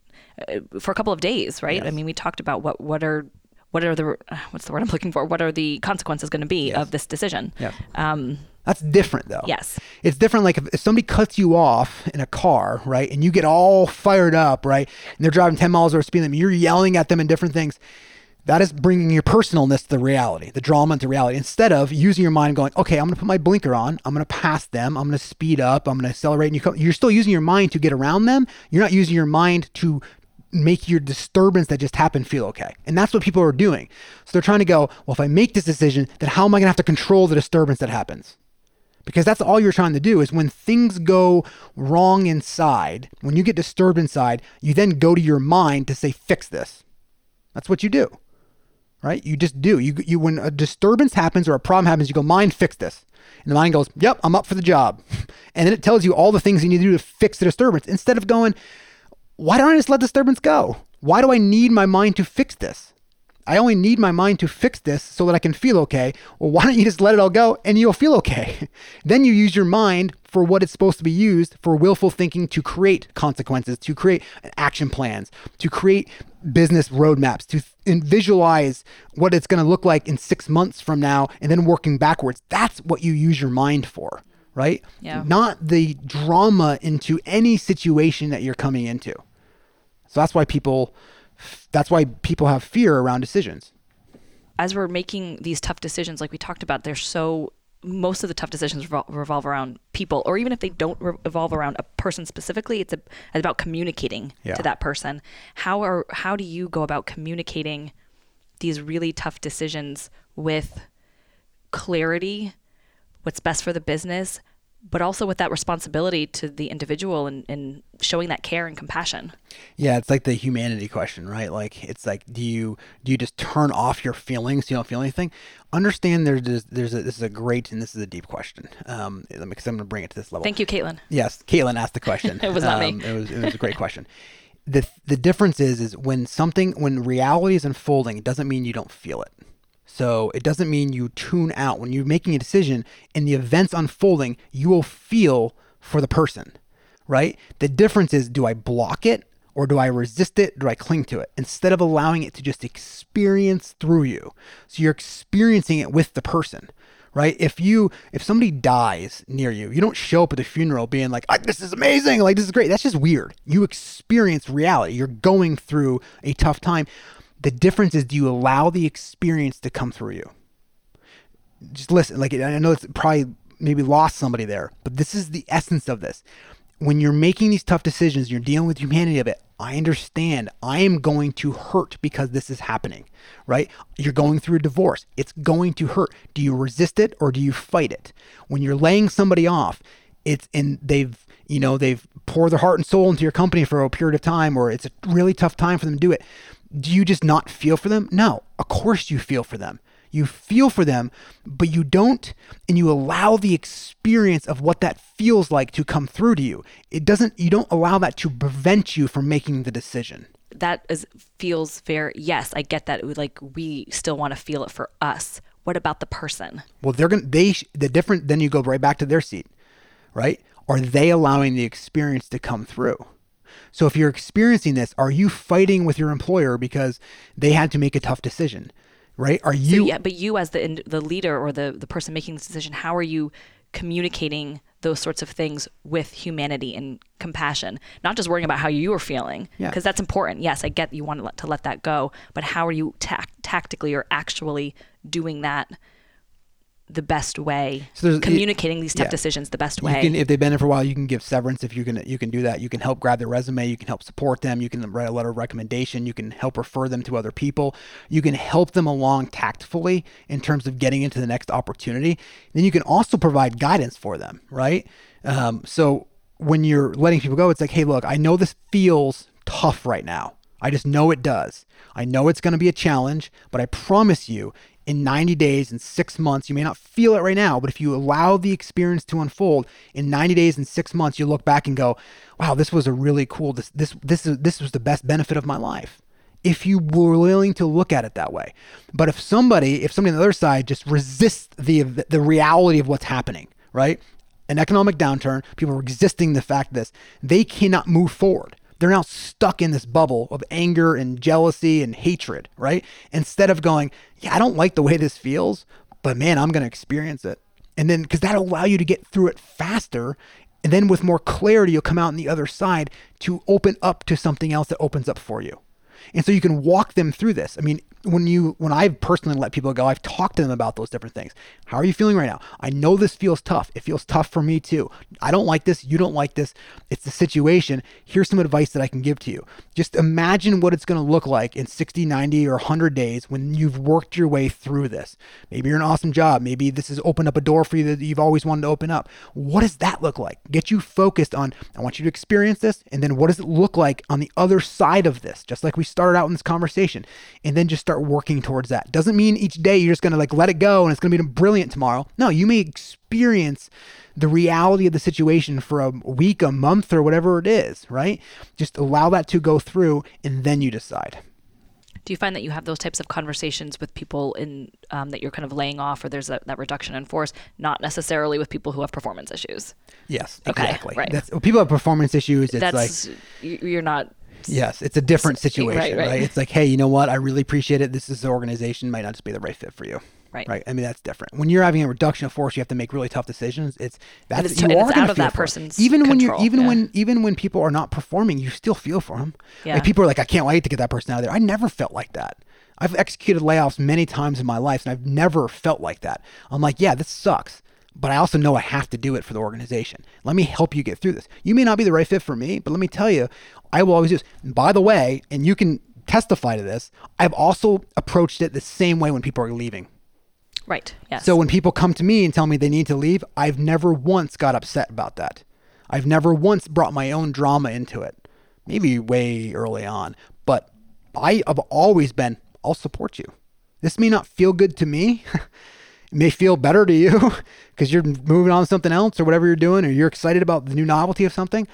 uh, for a couple of days, right? I mean, we talked about what what are what are the uh, what's the word I'm looking for? What are the consequences going to be of this decision? Yes. Um, That's different though. Yes. It's different like if, if somebody cuts you off in a car, right? And you get all fired up, right? And they're driving 10 miles over speed limit. You're yelling at them and different things. That is bringing your personalness to the reality, the drama into reality, instead of using your mind going, okay, I'm going to put my blinker on. I'm going to pass them. I'm going to speed up. I'm going to accelerate. And you come, you're still using your mind to get around them. You're not using your mind to make your disturbance that just happened feel okay. And that's what people are doing. So they're trying to go, well, if I make this decision, then how am I going to have to control the disturbance that happens? Because that's all you're trying to do is when things go wrong inside when you get disturbed inside you then go to your mind to say fix this. That's what you do right? You just do. You, you when a disturbance happens or a problem happens you go mind fix this. And the mind goes yep i'm up for the job. *laughs* And then it tells you all the things you need to do to fix the disturbance instead of going why don't i just let disturbance go? Why do i need my mind to fix this I only need my mind to fix this so that I can feel okay. Well, why don't you just let it all go and you'll feel okay? *laughs* then you use your mind for what it's supposed to be used for willful thinking to create consequences, to create action plans, to create business roadmaps, to th- visualize what it's going to look like in six months from now, and then working backwards. That's what you use your mind for, right? Yeah. Not the drama into any situation that you're coming into. So that's why people that's why people have fear around decisions. As we're making these tough decisions, like we talked about, they're so most of the tough decisions revol- revolve around people, or even if they don't revolve around a person specifically, it's, a, it's about communicating Yeah. to that person. How are how do you go about communicating these really tough decisions with clarity, what's best for the business, but also with that responsibility to the individual and, and showing that care and compassion? Yeah, it's like the humanity question, right? Like it's like do you do you just turn off your feelings so you don't feel anything? Understand there's there's, there's a, this is a great and this is a deep question. Um, let me because I'm going to bring it to this level. Thank you, Caitlin. Yes, Caitlin asked the question. *laughs* It was not me. Um, It was it was a great question. The the difference is is when something when reality is unfolding, it doesn't mean you don't feel it. So it doesn't mean you tune out when you're making a decision and the events unfolding, you will feel for the person, right? The difference is do I block it or do I resist it? Do I cling to it instead of allowing it to just experience through you? So you're experiencing it with the person right? If you if somebody dies near you, you don't show up at the funeral being like, "Ah, "This is amazing, like this is great." That's just weird. You experience reality. You're going through a tough time. The difference is, do you allow the experience to come through you? Just listen. Like I know it's probably maybe lost somebody there, but this is the essence of this. When you're making these tough decisions, you're dealing with humanity of it. I understand. I am going to hurt because this is happening, right? You're going through a divorce. It's going to hurt. Do you resist it or do you fight it? When you're laying somebody off, it's in they've you know they've poured their heart and soul into your company for a period of time, or it's a really tough time for them to do it. Do you just not feel for them? No, of course you feel for them. You feel for them, but you don't, and you allow the experience of what that feels like to come through to you. It doesn't, you don't allow that to prevent you from making the decision. that is feels fair. yes i get that like we still want to feel it for us what about the person Well, they're going to, they, the different, then you go right back to their seat, right? Are they allowing the experience to come through? So if you're experiencing this, are you fighting with your employer because they had to make a tough decision, right? Are you, yeah but you as the the leader or the the person making this decision how are you communicating those sorts of things with humanity and compassion not just worrying about how you are feeling Yeah. because that's important yes i get you want to let, to let that go but how are you tac tactically or actually doing that the best way So there's- communicating these tough yeah. decisions the best way can, if they've been there for a while, you can give severance. If you can, you can do that. You can help grab their resume. You can help support them. You can write a letter of recommendation. You can help refer them to other people. You can help them along tactfully in terms of getting into the next opportunity. Then you can also provide guidance for them, right? Um, so when you're letting people go, it's like, hey, look, I know this feels tough right now. I just know it does. I know it's going to be a challenge, but I promise you, in 90 days and six months, you may not feel it right now, but if you allow the experience to unfold in 90 days and six months, you look back and go, wow, this was a really cool, this, this, this, is, this was the best benefit of my life. If you were willing to look at it that way. But if somebody, if somebody on the other side just resists the, the reality of what's happening, right? An economic downturn, people are resisting the fact of this, they cannot move forward they're now stuck in this bubble of anger and jealousy and hatred, right? Instead of going, yeah, I don't like the way this feels, but man, I'm going to experience it. And then, because that'll allow you to get through it faster. And then with more clarity, you'll come out on the other side to open up to something else that opens up for you. And so you can walk them through this. I mean, when you when I've personally let people go, I've talked to them about those different things. How are you feeling right now? I know this feels tough. It feels tough for me too. I don't like this. You don't like this. It's the situation. Here's some advice that I can give to you. Just imagine what it's going to look like in 60, 90, or 100 days when you've worked your way through this. Maybe you're an awesome job. Maybe this has opened up a door for you that you've always wanted to open up. What does that look like? Get you focused on, I want you to experience this. And then what does it look like on the other side of this? Just like we started out in this conversation. And then just start working towards that. Doesn't mean each day you're just going to like let it go and it's going to be brilliant tomorrow. No, you may experience the reality of the situation for a week, a month, or whatever it is, right? Just allow that to go through and then you decide. Do you find that you have those types of conversations with people in um, that you're kind of laying off, or there's that, that reduction in force, not necessarily with people who have performance issues? Yes, Okay, exactly. right. That's, people have performance issues. It's like That's you- you're not. Yes, it's a different situation, right, right, right. It's like, hey, you know what? I really appreciate it. This is the organization might not just be the right fit for you. Right. Right. I mean, that's different. When you're having a reduction of force, you have to make really tough decisions. It's that's it's- you and are out of that for person's even when you control, even yeah. when even when people are not performing, you still feel for them. Yeah. Like people are like, I can't wait to get that person out of there. I never felt like that. I've executed layoffs many times in my life, and I've never felt like that. I'm like, yeah, this sucks. But I also know I have to do it for the organization. Let me help you get through this. You may not be the right fit for me, but let me tell you, I will always this. And by the way, and you can testify to this, I've also approached it the same way when people are leaving. Right. Yes. So when people come to me and tell me they need to leave, I've never once got upset about that. I've never once brought my own drama into it. Maybe way early on, but I have always been, I'll support you. This may not feel good to me. *laughs* it may feel better to you *laughs* because you're moving on to something else or whatever you're doing, or you're excited about the new novelty of something.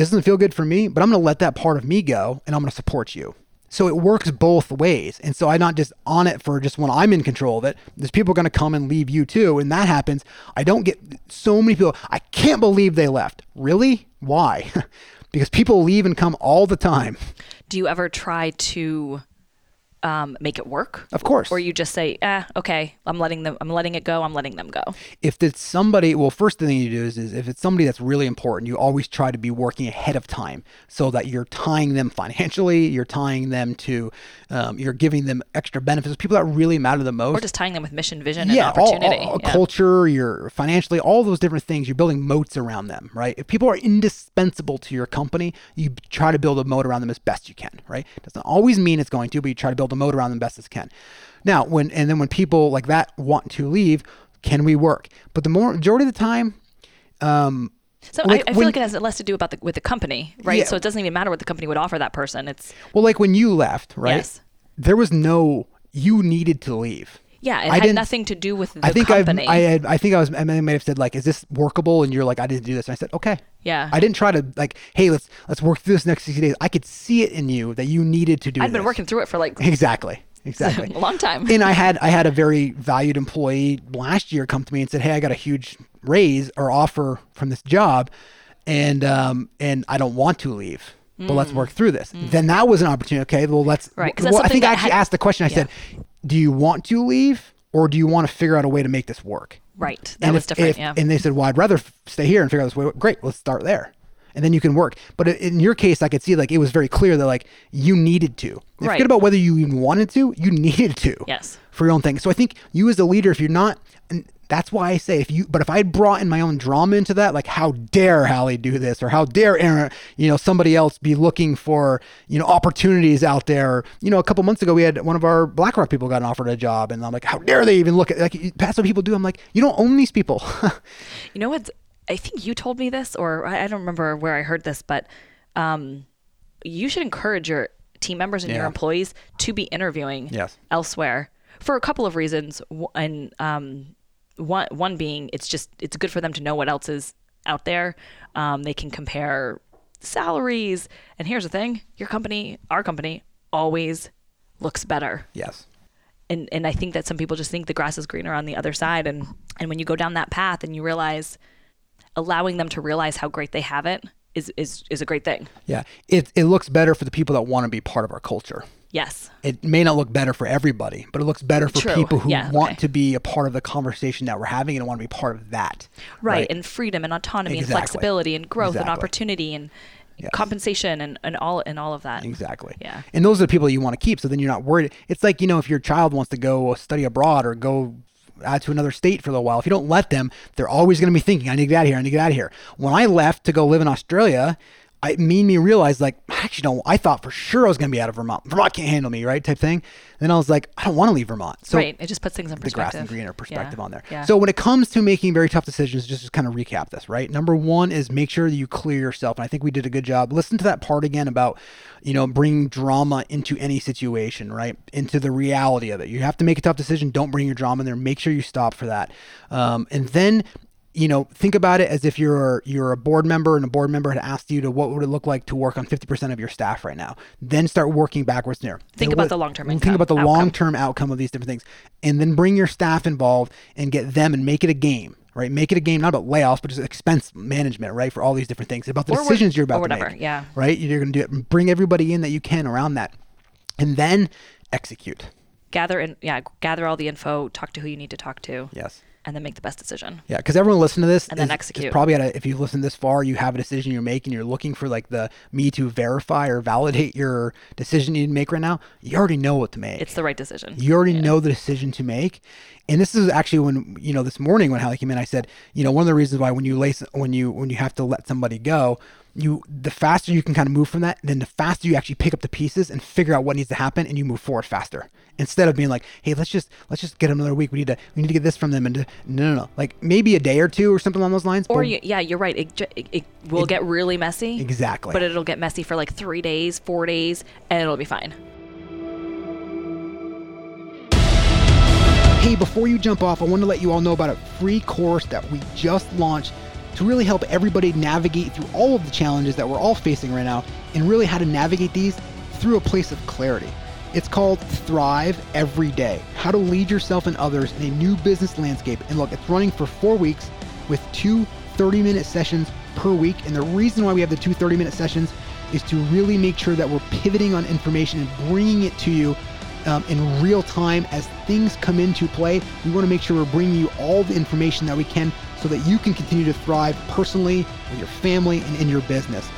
This doesn't feel good for me, but I'm going to let that part of me go and I'm going to support you. So it works both ways. And so I'm not just on it for just when I'm in control of it. There's people going to come and leave you too. And that happens. I don't get so many people. I can't believe they left. Really? Why? *laughs* because people leave and come all the time. do you ever try to um, make it work? Of course. Or you just say, eh, okay, I'm letting them. I'm letting it go. I'm letting them go. if it's somebody well first thing you do is, is if it's somebody that's really important you always try to be working ahead of time so that you're tying them financially you're tying them to um, you're giving them extra benefits people that really matter the most Or just tying them with mission, vision, yeah, and all- opportunity. all- Yeah. culture, your financially, all those different things. You're building moats around them, right? If people are indispensable to your company, you try to build a moat around them as best you can, right? Doesn't always mean it's going to, but you try to build a moat around them best as can. Now, when and then when people like that want to leave, can we work? But the more majority of the time, um, So like I, I feel when- like it has less to do about the with the company, right? Yeah. So it doesn't even matter what the company would offer that person. It's well, like when you left, right? Yes. There was no you needed to leave. Yeah, it I had nothing to do with the I think company. I've, I had, I think I was, I may have said like, is this workable? And you're like, I didn't do this. And I said, okay. Yeah. I didn't try to like, hey, let's let's work through this next 60 days. I could see it in you that you needed to do. It. I'd been working through it for like Exactly. Exactly. a *laughs* long time. and I had I had a very valued employee last year come to me and said, "Hey, I got a huge raise or offer from this job, and um and I don't want to leave, but let's work through this." Then that was an opportunity. Okay, well let's. Mm. Right, 'cause Well, I think I actually had- asked the question. I yeah. said, "Do you want to leave, or do you want to figure out a way to make this work?" right. That and was if- different. if- yeah. And they said, "Well, I'd rather f- stay here and figure out this way." Great, let's start there, and then you can work. But in your case, I could see like it was very clear that like you needed to. Right. Forget about whether you even wanted to. You *laughs* needed to. Yes. For your own thing. So I think you as a leader, if you're not, that's why I say if you. But if I had brought in my own drama into that, like how dare Hallie do this, or how dare Aaron, you know, somebody else be looking for you know opportunities out there. You know, a couple months ago we had one of our BlackRock people got offered a job, and I'm like, how dare they even look at like that's what people do. I'm like, you don't own these people. *laughs* You know what? I think you told me this, or I don't remember where I heard this, but um, you should encourage your team members and your employees to be interviewing Yes. elsewhere for a couple of reasons. And um, one one being, it's just it's good for them to know what else is out there. Um, they can compare salaries. And here's the thing: your company, our company, always looks better yes. and and I think that some people just think the grass is greener on the other side and and when you go down that path and you realize allowing them to realize how great they have it is is is a great thing. Yeah. It it looks better for the people that want to be part of our culture. Yes. it may not look better for everybody, but it looks better for True. people who Yeah, want okay. to be a part of the conversation that we're having and want to be part of that. Right. And freedom and autonomy Exactly. and flexibility and growth and opportunity and compensation and, and all and all of that. Exactly. Yeah. And those are the people you want to keep. So then you're not worried. It's like, you know, if your child wants to go study abroad or go out to another state for a little while, if you don't let them, they're always going to be thinking, I need to get out of here. I need to get out of here. When I left to go live in Australia, I, it made me realize, like, I actually don't, I thought for sure I was going to be out of Vermont. Vermont can't handle me, right? Type thing. Then I was like, I don't want to leave Vermont. So right. It just puts things in the perspective. grass and greener perspective Yeah. on there. Yeah. So when it comes to making very tough decisions, just to kind of recap this, right? Number one is make sure that you clear yourself, and I think we did a good job. Listen to that part again about, you know, bringing drama into any situation, right? Into the reality of it. You have to make a tough decision. Don't bring your drama in there. Make sure you stop for that, um, and then you know, think about it as if you're you're a board member and a board member had asked you to what would it look like to work on 50% of your staff right now. Then start working backwards there. Think about what- the long-term Think about the outcome. long-term outcome of these different things. And then bring your staff involved and get them and make it a game. Right, make it a game not about layoffs, but just expense management, right? For all these different things, about the Or decisions you're about or to whatever, make. yeah. right. You're going to do it. Bring everybody in that you can around that, and then execute. gather and yeah, gather all the info, talk to who you need to talk to, Yes. And then make the best decision. Yeah, because everyone listening to this And then is- is execute. probably at a, if you listen this far, you have a decision you're making. You're looking for like the me to verify or validate your decision you need to make right now. You already know what to make. It's the right decision. You already know the decision to make. And this is actually when you know this morning when Hallie came in, I said, you know, one of the reasons why when you lace when you when you have to let somebody go, you the faster you can kind of move from that, then the faster you actually pick up the pieces and figure out what needs to happen, and you move forward faster. Instead of being like, hey, let's just let's just get another week. We need to we need to get this from them, and no, no, no, like maybe a day or two or something along those lines. Or you, yeah, you're right. It, it, it will get really messy. Exactly. But it'll get messy for like three days, four days, and it'll be fine. Hey, before you jump off, I want to let you all know about a free course that we just launched to really help everybody navigate through all of the challenges that we're all facing right now and really how to navigate these through a place of clarity. It's called Thrive Every Day How to Lead Yourself and Others in a New Business Landscape. And look, it's running for four weeks with two 30 minute sessions per week. And the reason why we have the two 30 minute sessions is to really make sure that we're pivoting on information and bringing it to you um, in real time as things come into play. We want to make sure we're bringing you all the information that we can so that you can continue to thrive personally, with your family, and in your business.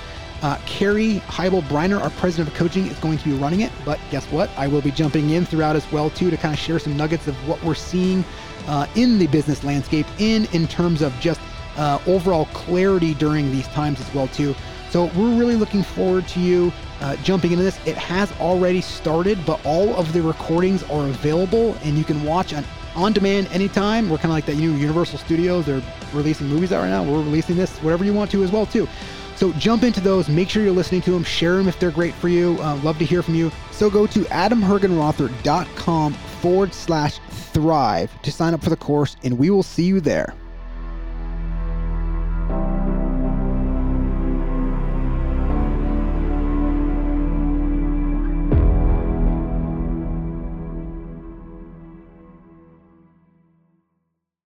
Uh, Carrie Heibel Briner, our president of coaching, is going to be running it. But guess what? I will be jumping in throughout as well too to kind of share some nuggets of what we're seeing uh, in the business landscape, in in terms of just uh, overall clarity during these times as well too. So we're really looking forward to you uh, jumping into this. It has already started, but all of the recordings are available, and you can watch on on demand anytime. We're kind of like that, know, Universal Studios. They're releasing movies out right now. We're releasing this whatever you want to as well too. So jump into those. Make sure you're listening to them. Share them if they're great for you. Uh, love to hear from you. So go to adamhergenrother.com forward slash thrive to sign up for the course, and we will see you there.